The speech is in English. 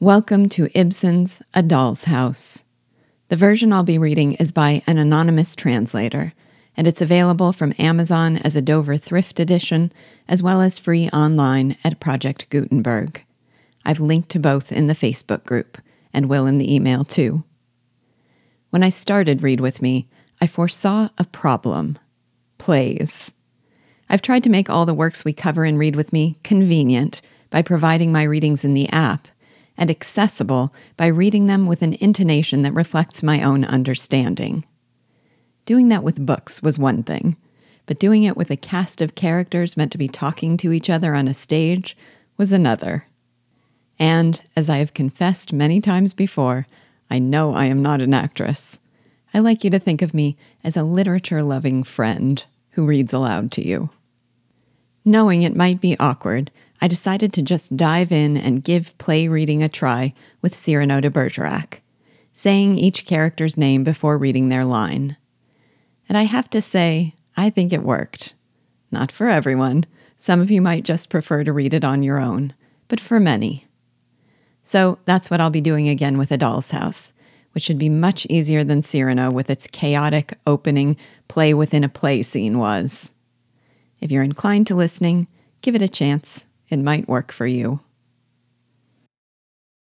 Welcome to Ibsen's A Doll's House. The version I'll be reading is by an anonymous translator, and it's available from Amazon as a Dover Thrift Edition, as well as free online at Project Gutenberg. I've linked to both in the Facebook group, and will in the email too. When I started Read With Me, I foresaw a problem plays. I've tried to make all the works we cover in Read With Me convenient by providing my readings in the app and accessible by reading them with an intonation that reflects my own understanding. Doing that with books was one thing, but doing it with a cast of characters meant to be talking to each other on a stage was another. And, as I have confessed many times before, I know I am not an actress. I like you to think of me as a literature loving friend who reads aloud to you. Knowing it might be awkward, I decided to just dive in and give play reading a try with Cyrano de Bergerac, saying each character's name before reading their line. And I have to say, I think it worked. Not for everyone. Some of you might just prefer to read it on your own, but for many. So that's what I'll be doing again with A Doll's House, which should be much easier than Cyrano with its chaotic opening play within a play scene was. If you're inclined to listening, give it a chance. It might work for you.